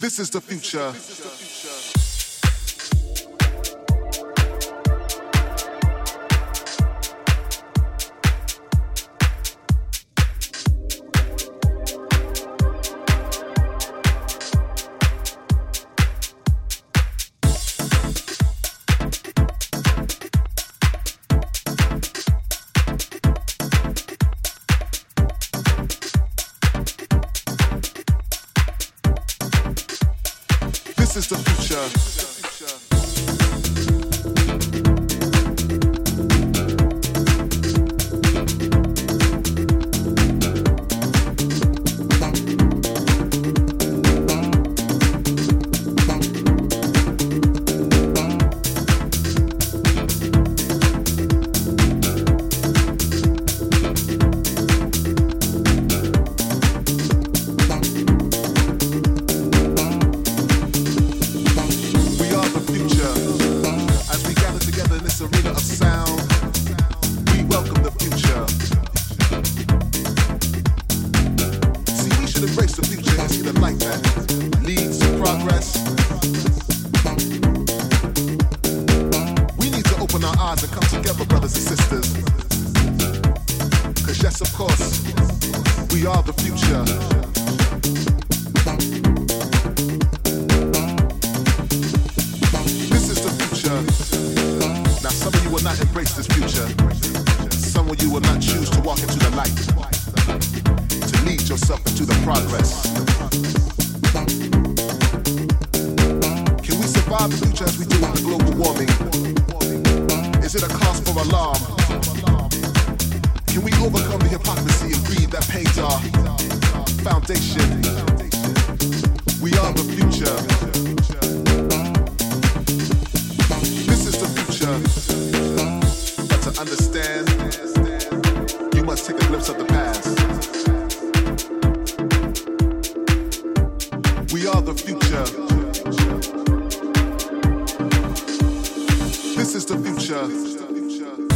This is the future. This is the future. Embrace the future and see the light that leads to progress. We need to open our eyes and come together, brothers and sisters. Cause yes, of course, we are the future. This is the future. Now, some of you will not embrace this future. Some of you will not choose to walk into the light, yourself into the progress. Can we survive the future as we do with the global warming? Is it a cause for alarm? Can we overcome the hypocrisy and greed that pains our foundation? We are the future. This is the future. But to understand, you must take a glimpse of the past. We are the future. This is the future.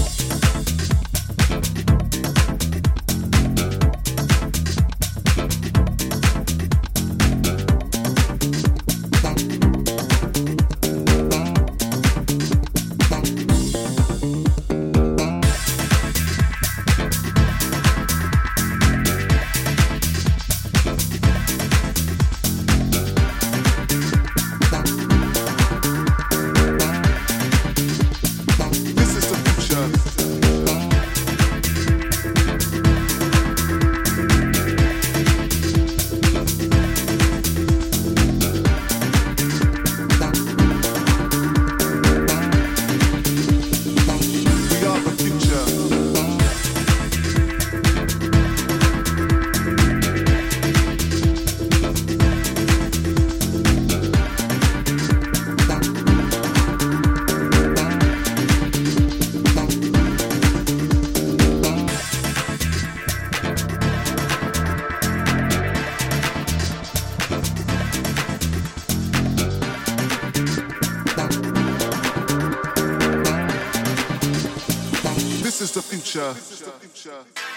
This is the future.